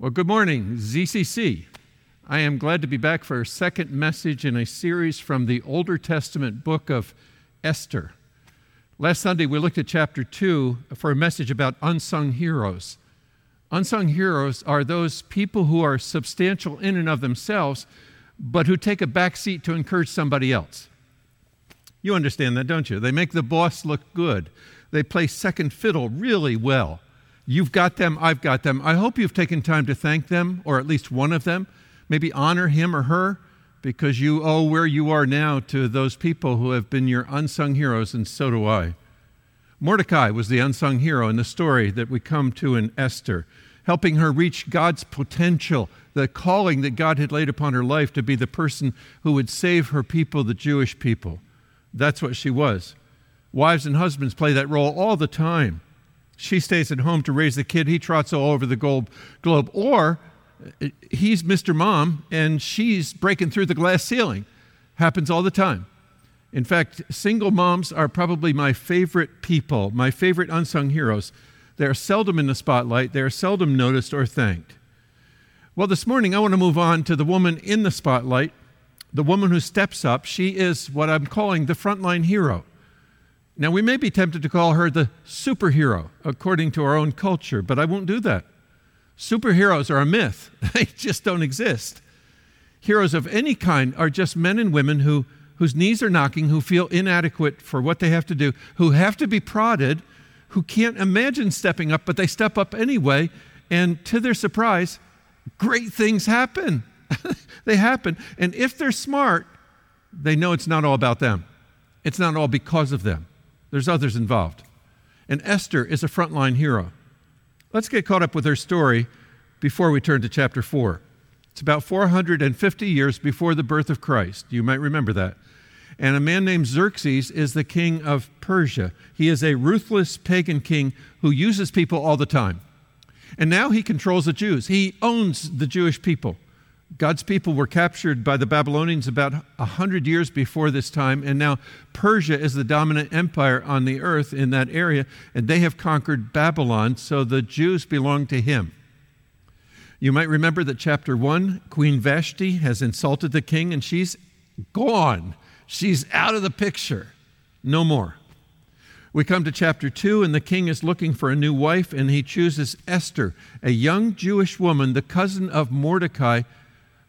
Well, good morning, ZCC. I am glad to be back for a second message in a series from the Older Testament book of Esther. Last Sunday, we looked at chapter 2 for a message about unsung heroes. Unsung heroes are those people who are substantial in and of themselves, but who take a back seat to encourage somebody else. You understand that, don't you? They make the boss look good, they play second fiddle really well. You've got them, I've got them. I hope you've taken time to thank them, or at least one of them. Maybe honor him or her, because you owe where you are now to those people who have been your unsung heroes, and so do I. Mordecai was the unsung hero in the story that we come to in Esther, helping her reach God's potential, the calling that God had laid upon her life to be the person who would save her people, the Jewish people. That's what she was. Wives and husbands play that role all the time. She stays at home to raise the kid. He trots all over the globe. globe. Or he's Mr. Mom and she's breaking through the glass ceiling. Happens all the time. In fact, single moms are probably my favorite people, my favorite unsung heroes. They're seldom in the spotlight, they're seldom noticed or thanked. Well, this morning I want to move on to the woman in the spotlight, the woman who steps up. She is what I'm calling the frontline hero. Now, we may be tempted to call her the superhero according to our own culture, but I won't do that. Superheroes are a myth, they just don't exist. Heroes of any kind are just men and women who, whose knees are knocking, who feel inadequate for what they have to do, who have to be prodded, who can't imagine stepping up, but they step up anyway, and to their surprise, great things happen. they happen. And if they're smart, they know it's not all about them, it's not all because of them. There's others involved. And Esther is a frontline hero. Let's get caught up with her story before we turn to chapter 4. It's about 450 years before the birth of Christ. You might remember that. And a man named Xerxes is the king of Persia. He is a ruthless pagan king who uses people all the time. And now he controls the Jews, he owns the Jewish people. God's people were captured by the Babylonians about 100 years before this time, and now Persia is the dominant empire on the earth in that area, and they have conquered Babylon, so the Jews belong to him. You might remember that chapter 1, Queen Vashti has insulted the king, and she's gone. She's out of the picture. No more. We come to chapter 2, and the king is looking for a new wife, and he chooses Esther, a young Jewish woman, the cousin of Mordecai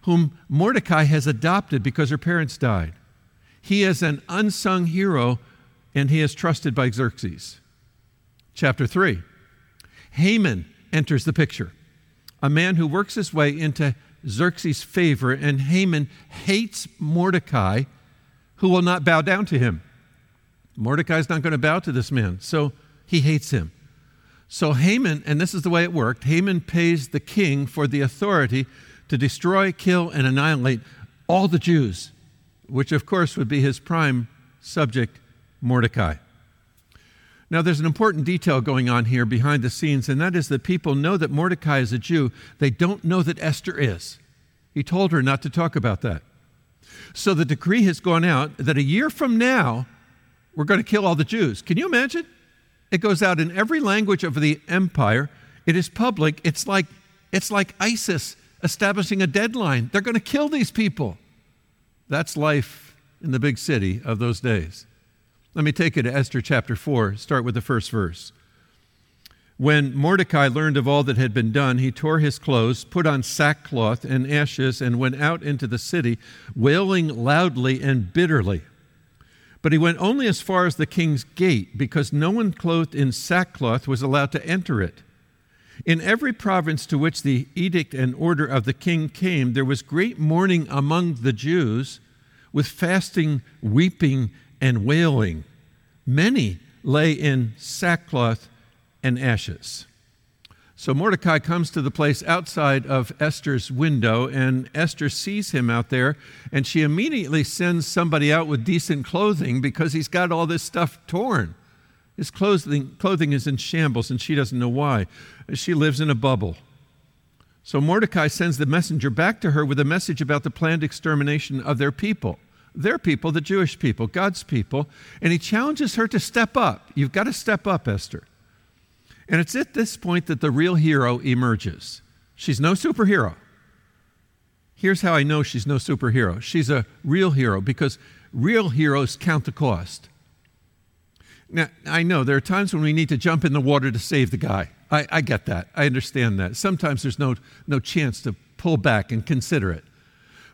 whom Mordecai has adopted because her parents died. He is an unsung hero and he is trusted by Xerxes. Chapter 3 Haman enters the picture, a man who works his way into Xerxes' favor, and Haman hates Mordecai, who will not bow down to him. Mordecai's not going to bow to this man, so he hates him. So Haman, and this is the way it worked Haman pays the king for the authority to destroy, kill, and annihilate all the Jews, which of course would be his prime subject, Mordecai. Now, there's an important detail going on here behind the scenes, and that is that people know that Mordecai is a Jew. They don't know that Esther is. He told her not to talk about that. So the decree has gone out that a year from now, we're going to kill all the Jews. Can you imagine? It goes out in every language of the empire. It is public. It's like, it's like ISIS establishing a deadline. They're going to kill these people. That's life in the big city of those days. Let me take you to Esther chapter 4, start with the first verse. When Mordecai learned of all that had been done, he tore his clothes, put on sackcloth and ashes, and went out into the city, wailing loudly and bitterly. But he went only as far as the king's gate, because no one clothed in sackcloth was allowed to enter it. In every province to which the edict and order of the king came, there was great mourning among the Jews, with fasting, weeping, and wailing. Many lay in sackcloth and ashes. So Mordecai comes to the place outside of Esther's window, and Esther sees him out there, and she immediately sends somebody out with decent clothing because he's got all this stuff torn. His clothing, clothing is in shambles, and she doesn't know why. She lives in a bubble. So Mordecai sends the messenger back to her with a message about the planned extermination of their people. Their people, the Jewish people, God's people, and he challenges her to step up. You've got to step up, Esther. And it's at this point that the real hero emerges. She's no superhero. Here's how I know she's no superhero she's a real hero because real heroes count the cost. Now, I know there are times when we need to jump in the water to save the guy. I, I get that. I understand that. Sometimes there's no, no chance to pull back and consider it.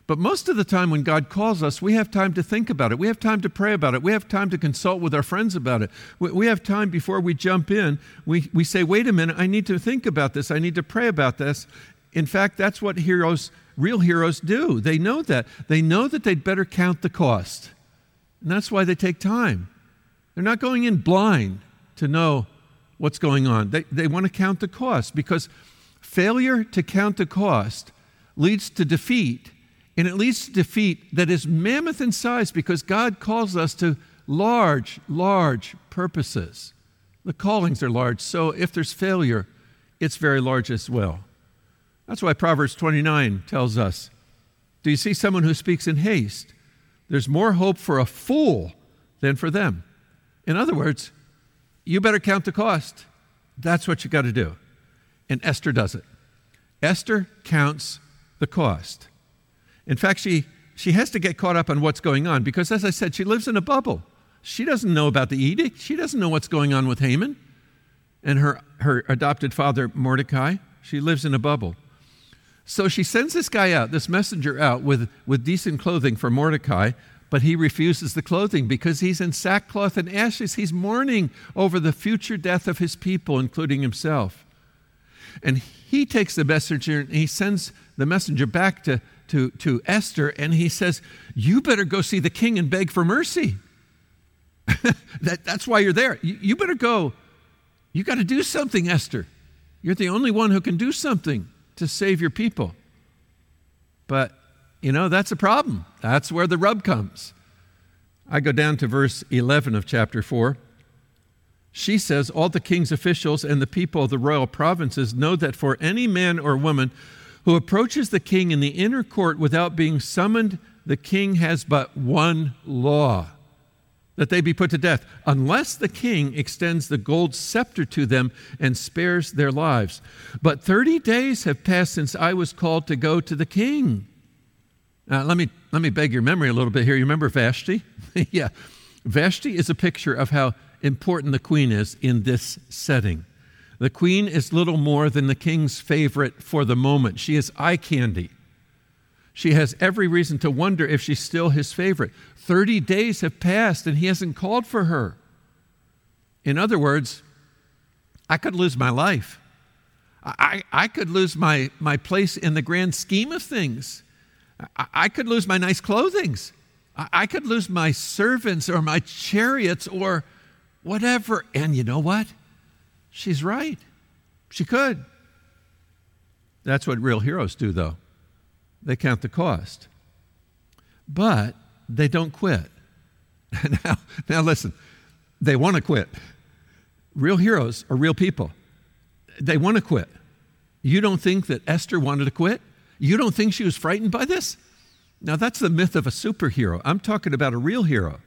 But most of the time, when God calls us, we have time to think about it. We have time to pray about it. We have time to consult with our friends about it. We, we have time before we jump in. We, we say, wait a minute, I need to think about this. I need to pray about this. In fact, that's what heroes real heroes do. They know that. They know that they'd better count the cost. And that's why they take time. They're not going in blind to know what's going on. They, they want to count the cost because failure to count the cost leads to defeat, and it leads to defeat that is mammoth in size because God calls us to large, large purposes. The callings are large, so if there's failure, it's very large as well. That's why Proverbs 29 tells us Do you see someone who speaks in haste? There's more hope for a fool than for them. In other words, you better count the cost. That's what you got to do. And Esther does it. Esther counts the cost. In fact, she, she has to get caught up on what's going on because, as I said, she lives in a bubble. She doesn't know about the edict, she doesn't know what's going on with Haman and her, her adopted father, Mordecai. She lives in a bubble. So she sends this guy out, this messenger out, with, with decent clothing for Mordecai, but he refuses the clothing because he's in sackcloth and ashes. He's mourning over the future death of his people, including himself. And he takes the messenger and he sends the messenger back to, to, to Esther and he says, You better go see the king and beg for mercy. that, that's why you're there. You, you better go. You got to do something, Esther. You're the only one who can do something to save your people. But, you know, that's a problem. That's where the rub comes. I go down to verse 11 of chapter 4. She says, All the king's officials and the people of the royal provinces know that for any man or woman who approaches the king in the inner court without being summoned, the king has but one law that they be put to death, unless the king extends the gold scepter to them and spares their lives. But 30 days have passed since I was called to go to the king. Now, let me, let me beg your memory a little bit here. You remember Vashti? yeah. Vashti is a picture of how important the queen is in this setting. The queen is little more than the king's favorite for the moment. She is eye candy. She has every reason to wonder if she's still his favorite. 30 days have passed and he hasn't called for her. In other words, I could lose my life. I, I could lose my, my place in the grand scheme of things. I, could lose my nice clothings. I, I could lose my servants or my chariots or whatever. And you know what? She's right. She could. That's what real heroes do, though they count the cost. But they don't quit. now, now listen, they want to quit. Real heroes are real people. They want to quit. You don't think that Esther wanted to quit? You don't think she was frightened by this? Now, that's the myth of a superhero. I'm talking about a real hero.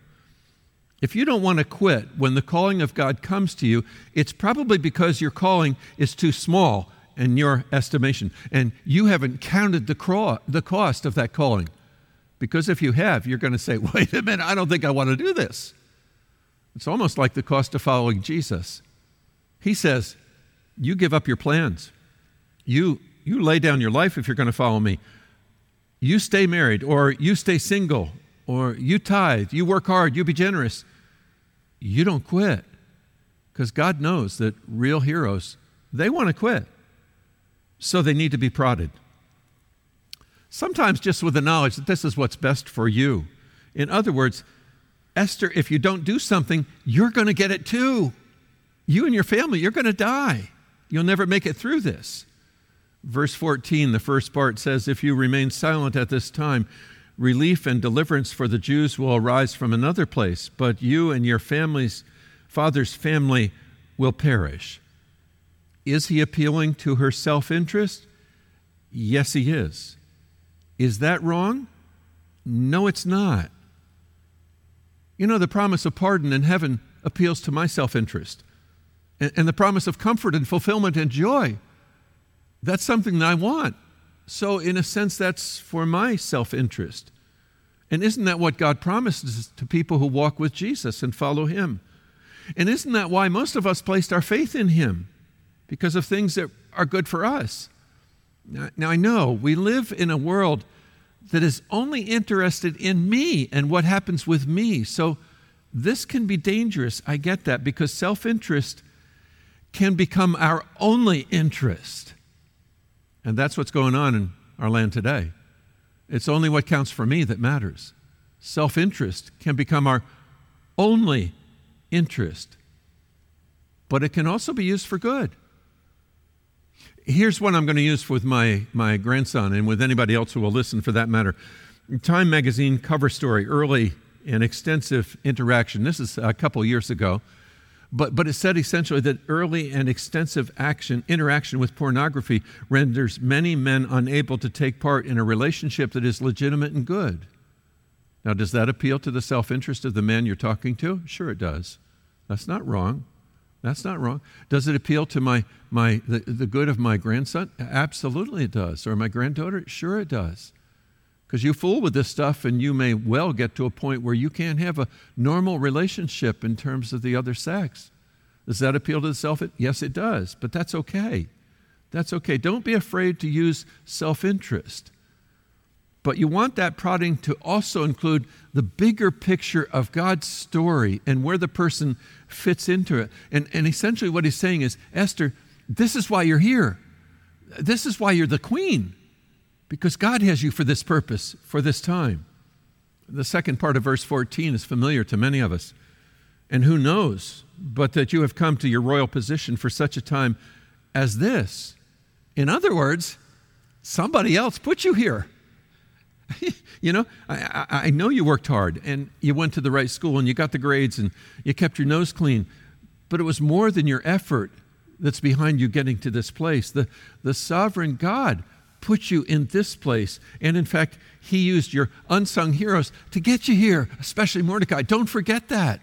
If you don't want to quit when the calling of God comes to you, it's probably because your calling is too small in your estimation. And you haven't counted the, the cost of that calling. Because if you have, you're going to say, wait a minute, I don't think I want to do this. It's almost like the cost of following Jesus. He says, You give up your plans. You, you lay down your life if you're going to follow me. You stay married, or you stay single, or you tithe, you work hard, you be generous. You don't quit. Because God knows that real heroes, they want to quit so they need to be prodded. Sometimes just with the knowledge that this is what's best for you. In other words, Esther, if you don't do something, you're going to get it too. You and your family, you're going to die. You'll never make it through this. Verse 14, the first part says, If you remain silent at this time, relief and deliverance for the Jews will arise from another place, but you and your family's father's family will perish. Is he appealing to her self interest? Yes, he is. Is that wrong? No, it's not. You know, the promise of pardon in heaven appeals to my self interest, and, the promise of comfort and fulfillment and joy That's something that I want. So, in a sense, that's for my self interest. And isn't that what God promises to people who walk with Jesus and follow Him? And isn't that why most of us placed our faith in Him? Because of things that are good for us. Now, now I know we live in a world that is only interested in me and what happens with me. So, this can be dangerous. I get that because self interest can become our only interest. And that's what's going on in our land today. It's only what counts for me that matters. Self interest can become our only interest, but it can also be used for good. Here's one I'm going to use with my, my grandson and with anybody else who will listen for that matter. Time magazine cover story, early and extensive interaction. This is a couple years ago. But, but it said essentially that early and extensive action, interaction with pornography renders many men unable to take part in a relationship that is legitimate and good. Now, does that appeal to the self interest of the man you're talking to? Sure, it does. That's not wrong. That's not wrong. Does it appeal to my, my, the, the good of my grandson? Absolutely, it does. Or my granddaughter? Sure, it does. Because you fool with this stuff, and you may well get to a point where you can't have a normal relationship in terms of the other sex. Does that appeal to the self? Yes, it does, but that's okay. That's okay. Don't be afraid to use self interest. But you want that prodding to also include the bigger picture of God's story and where the person fits into it. And, and essentially, what he's saying is Esther, this is why you're here. This is why you're the queen because God has you for this purpose, for this time. The second part of verse 14 is familiar to many of us. And who knows but that you have come to your royal position for such a time as this? In other words, somebody else put you here. you know, I, I, know you worked hard and you went to the right school and you got the grades and you kept your nose clean, but it was more than your effort that's behind you getting to this place. The, the sovereign God put you in this place. And in fact, he used your unsung heroes to get you here, especially Mordecai. Don't forget that.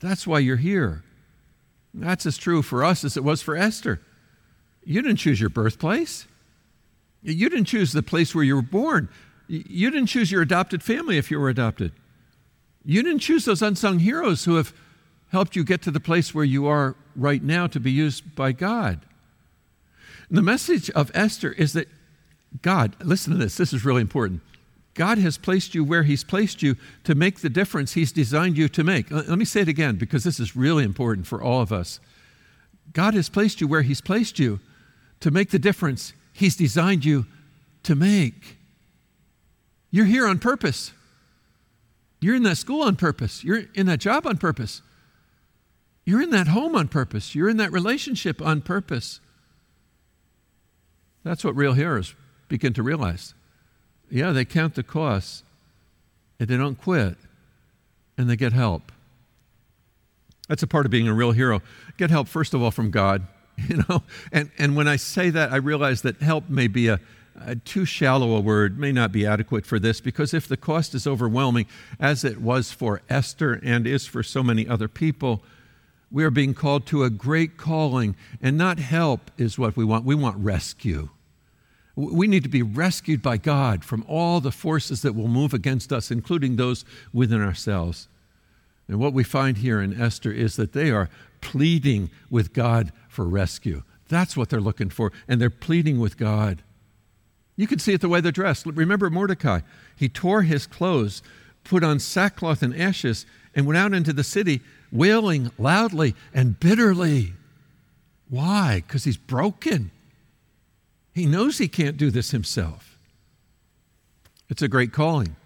That's why you're here. That's as true for us as it was for Esther. You didn't choose your birthplace. You didn't choose the place where you were born. You didn't choose your adopted family if you were adopted. You didn't choose those unsung heroes who have helped you get to the place where you are right now to be used by God. The message of Esther is that God, listen to this, this is really important. God has placed you where He's placed you to make the difference He's designed you to make. Let me say it again because this is really important for all of us. God has placed you where He's placed you to make the difference He's designed you to make. You're here on purpose. You're in that school on purpose. You're in that job on purpose. You're in that home on purpose. You're in that relationship on purpose. That's what real heroes begin to realize. Yeah, they count the costs and they don't quit and they get help. That's a part of being a real hero. Get help, first of all, from God, you know. And, and when I say that, I realize that help may be a, a too shallow a word, may not be adequate for this, because if the cost is overwhelming, as it was for Esther and is for so many other people, we are being called to a great calling, and not help is what we want. We want rescue. We need to be rescued by God from all the forces that will move against us, including those within ourselves. And what we find here in Esther is that they are pleading with God for rescue. That's what they're looking for, and they're pleading with God. You can see it the way they're dressed. Remember Mordecai. He tore his clothes, put on sackcloth and ashes, and went out into the city wailing loudly and bitterly. Why? Because he's broken. He knows he can't do this himself. It's a great calling.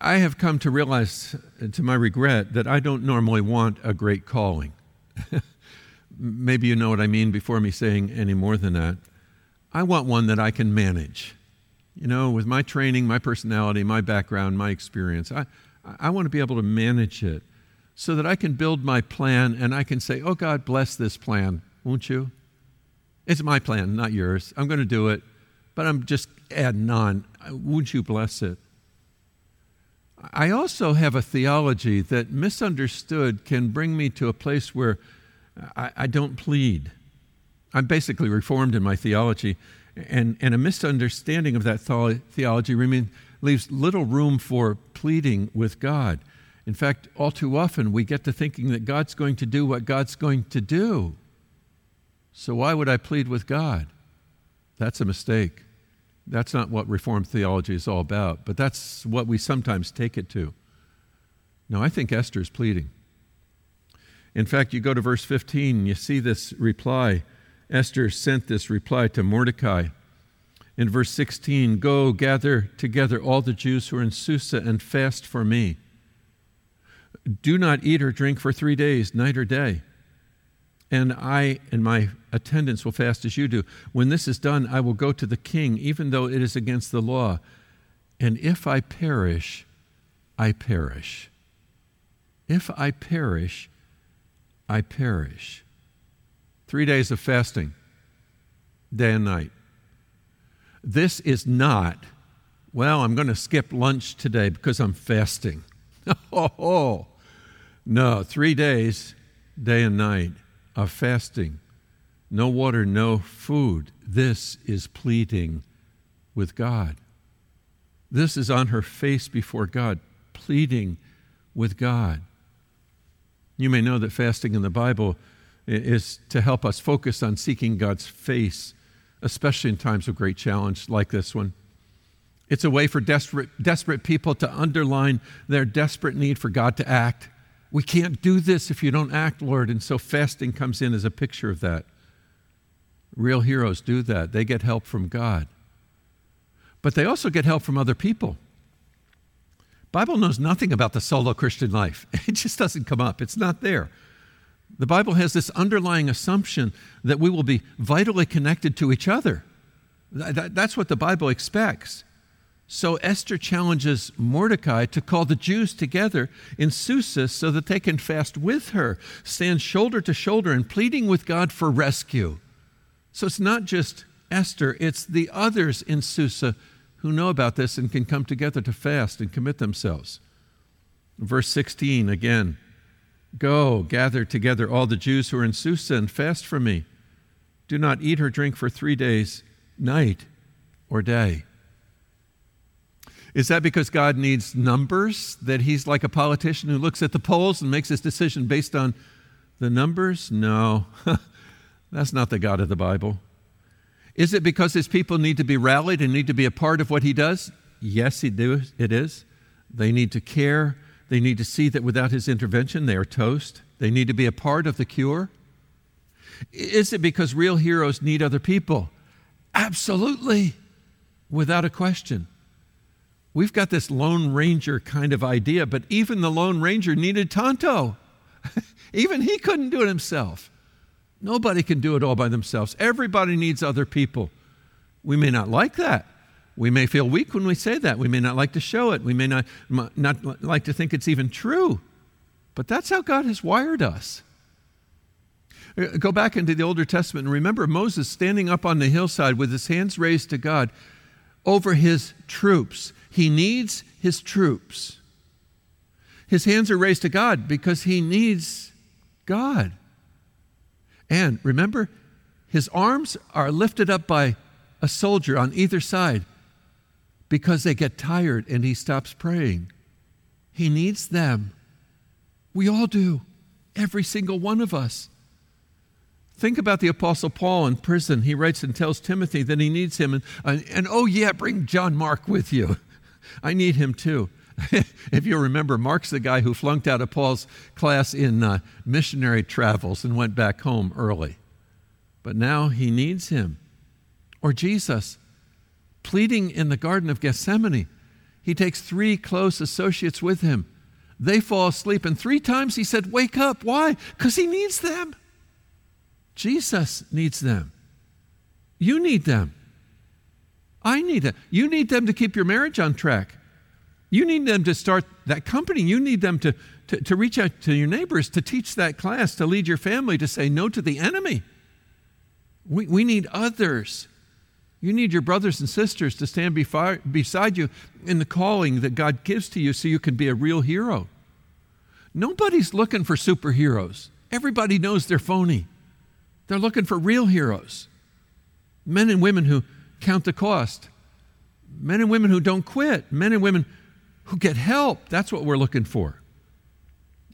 I have come to realize, uh, to my regret, that I don't normally want a great calling. Maybe you know what I mean before me saying any more than that. I want one that I can manage. You know, with my training, my personality, my background, my experience, I, I want to be able to manage it so that I can build my plan and I can say, Oh, God, bless this plan, won't you? It's my plan, not yours. I'm going to do it, but I'm just adding on. Won't you bless it? I also have a theology that misunderstood can bring me to a place where I, I don't plead. I'm basically reformed in my theology, and, and a misunderstanding of that theology remain, leaves little room for pleading with God. In fact, all too often we get to thinking that God's going to do what God's going to do. So why would I plead with God? That's a mistake. That's not what Reformed theology is all about, but that's what we sometimes take it to. No, I think Esther's pleading. In fact, you go to verse 15, you see this reply. Esther sent this reply to Mordecai. In verse 16, go gather together all the Jews who are in Susa and fast for me. Do not eat or drink for three days, night or day. And I and my attendants will fast as you do. When this is done, I will go to the king, even though it is against the law. And if I perish, I perish. If I perish, I perish. Three days of fasting, day and night. This is not, well, I'm going to skip lunch today because I'm fasting. oh, no, three days, day and night of fasting. No water, no food. This is pleading with God. This is on her face before God, pleading with God. You may know that fasting in the Bible is to help us focus on seeking God's face, especially in times of great challenge like this one. It's a way for desperate, desperate people to underline their desperate need for God to act. We can't do this if you don't act, Lord. And so fasting comes in as a picture of that. Real heroes do that, they get help from God. But they also get help from other people. Bible knows nothing about the solo Christian life. It just doesn't come up. It's not there. The Bible has this underlying assumption that we will be vitally connected to each other. That's what the Bible expects. So Esther challenges Mordecai to call the Jews together in Susa so that they can fast with her, stand shoulder to shoulder, and pleading with God for rescue. So it's not just Esther, it's the others in Susa who know about this and can come together to fast and commit themselves. Verse 16 again Go, gather together all the Jews who are in Susa and fast for me. Do not eat or drink for three days, night or day. Is that because God needs numbers? That he's like a politician who looks at the polls and makes his decision based on the numbers? No, that's not the God of the Bible. Is it because his people need to be rallied and need to be a part of what he does? Yes, he do, it is. They need to care. They need to see that without his intervention, they are toast. They need to be a part of the cure. Is it because real heroes need other people? Absolutely, without a question. We've got this Lone Ranger kind of idea, but even the Lone Ranger needed Tonto. even he couldn't do it himself. Nobody can do it all by themselves. Everybody needs other people. We may not like that. We may feel weak when we say that. We may not like to show it. We may not, not like to think it's even true. But that's how God has wired us. Uh, go back into the Older Testament and remember Moses standing up on the hillside with his hands raised to God over his troops. He needs his troops. His hands are raised to God because he needs God. And remember, his arms are lifted up by a soldier on either side because they get tired and he stops praying. He needs them. We all do, every single one of us. Think about the Apostle Paul in prison. He writes and tells Timothy that he needs him. And, and, and oh, yeah, bring John Mark with you. I need him too. if you remember, Mark's the guy who flunked out of Paul's class in uh, missionary travels and went back home early. But now he needs him. Or Jesus, pleading in the Garden of Gethsemane. He takes three close associates with him. They fall asleep, and three times he said, Wake up. Why? Because he needs them. Jesus needs them. You need them. I need them. You need them to keep your marriage on track. You need them to start that company. You need them to, to, to, reach out to your neighbors, to teach that class, to lead your family, to say no to the enemy. We, we need others. You need your brothers and sisters to stand beside you in the calling that God gives to you so you can be a real hero. Nobody's looking for superheroes. Everybody knows they're phony. They're looking for real heroes. Men and women who count the cost. Men and women who don't quit. Men and women who get help. That's what we're looking for.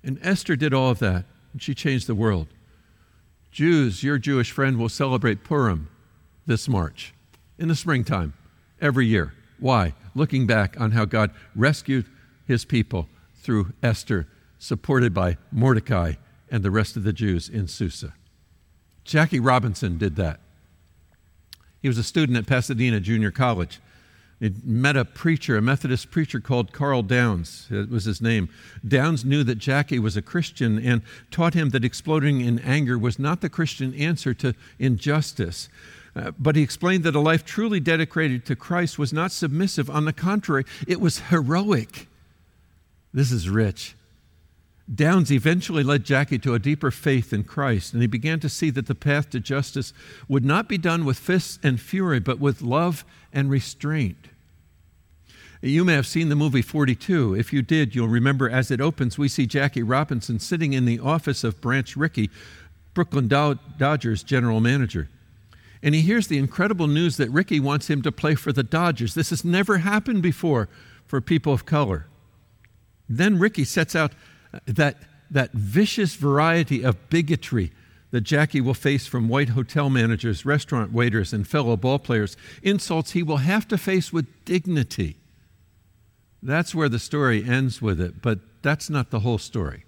And Esther did all of that, and she changed the world. Jews, your Jewish friend, will celebrate Purim this March in the springtime every year. Why? Looking back on how God rescued his people through Esther, supported by Mordecai and the rest of the Jews in Susa. Jackie Robinson did that. He was a student at Pasadena Junior College. He met a preacher, a Methodist preacher called Karl Downs. It was his name. Downs knew that Jackie was a Christian and taught him that exploding in anger was not the Christian answer to injustice. But he explained that a life truly dedicated to Christ was not submissive. On the contrary, it was heroic. This is rich. Downs eventually led Jackie to a deeper faith in Christ, and he began to see that the path to justice would not be done with fists and fury, but with love and restraint. You may have seen the movie 42. If you did, you'll remember as it opens, we see Jackie Robinson sitting in the office of Branch Rickey, Brooklyn Dodgers general manager. And he hears the incredible news that Rickey wants him to play for the Dodgers. This has never happened before for people of color. Then Rickey sets out uh, that, that vicious variety of bigotry that Jackie will face from white hotel managers, restaurant waiters, and fellow ballplayers, insults he will have to face with dignity. That's where the story ends with it, but that's not the whole story.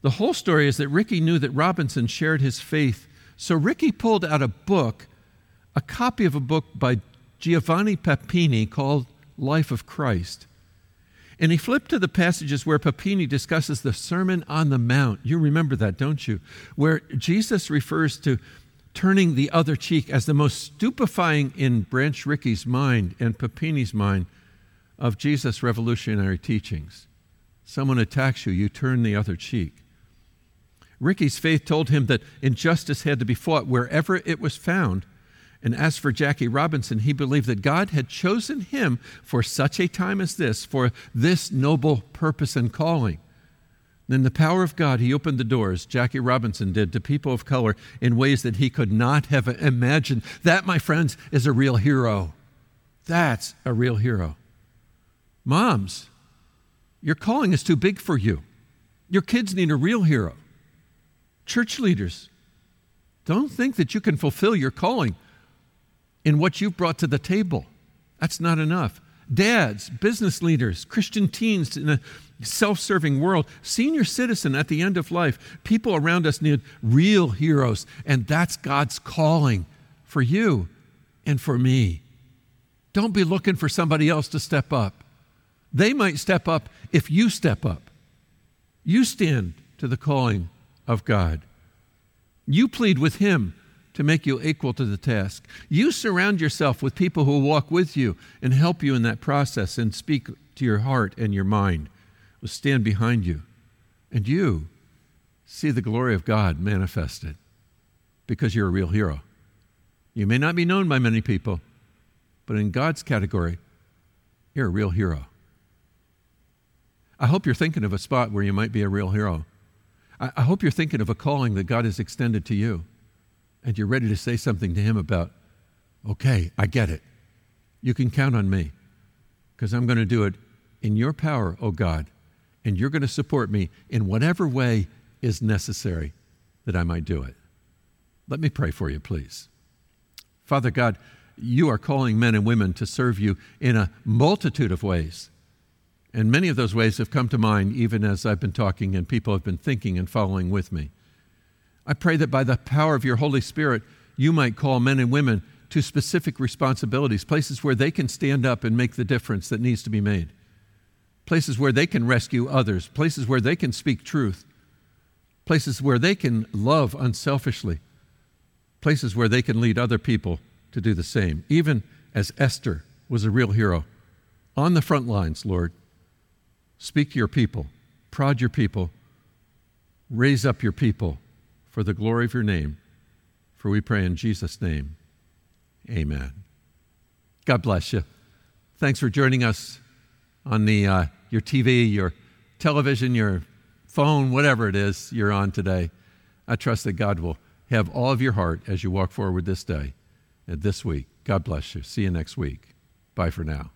The whole story is that Rickey knew that Robinson shared his faith, so Rickey pulled out a book, a copy of a book by Giovanni Papini called Life of Christ. And he flipped to the passages where Papini discusses the Sermon on the Mount. You remember that, don't you? Where Jesus refers to turning the other cheek as the most stupefying in Branch Rickey's mind and Papini's mind of Jesus' revolutionary teachings. Someone attacks you, you turn the other cheek. Rickey's faith told him that injustice had to be fought wherever it was found and as for Jackie Robinson, he believed that God had chosen him for such a time as this, for this noble purpose and calling. Then the power of God, he opened the doors, Jackie Robinson did, to people of color in ways that he could not have imagined. That, my friends, is a real hero. That's a real hero. Moms, your calling is too big for you. Your kids need a real hero. Church leaders, don't think that you can fulfill your calling in what you've brought to the table. That's not enough. Dads, business leaders, Christian teens in a self serving world, senior citizen at the end of life, people around us need real heroes, and that's God's calling for you and for me. Don't be looking for somebody else to step up. They might step up if you step up. You stand to the calling of God. You plead with Him to make you equal to the task. You surround yourself with people who walk with you and help you in that process and speak to your heart and your mind, will stand behind you. And you see the glory of God manifested because you're a real hero. You may not be known by many people, but in God's category, you're a real hero. I hope you're thinking of a spot where you might be a real hero. I, hope you're thinking of a calling that God has extended to you and you're ready to say something to Him about, okay, I get it. You can count on me because I'm going to do it in your power, oh God, and you're going to support me in whatever way is necessary that I might do it. Let me pray for you, please. Father God, you are calling men and women to serve you in a multitude of ways. And many of those ways have come to mind even as I've been talking and people have been thinking and following with me. I pray that by the power of your Holy Spirit, you might call men and women to specific responsibilities, places where they can stand up and make the difference that needs to be made, places where they can rescue others, places where they can speak truth, places where they can love unselfishly, places where they can lead other people to do the same, even as Esther was a real hero. On the front lines, Lord, speak to your people, prod your people, raise up your people for the glory of your name. For we pray in Jesus' name. Amen. God bless you. Thanks for joining us on the, uh, your TV, your television, your phone, whatever it is you're on today. I trust that God will have all of your heart as you walk forward this day and this week. God bless you. See you next week. Bye for now.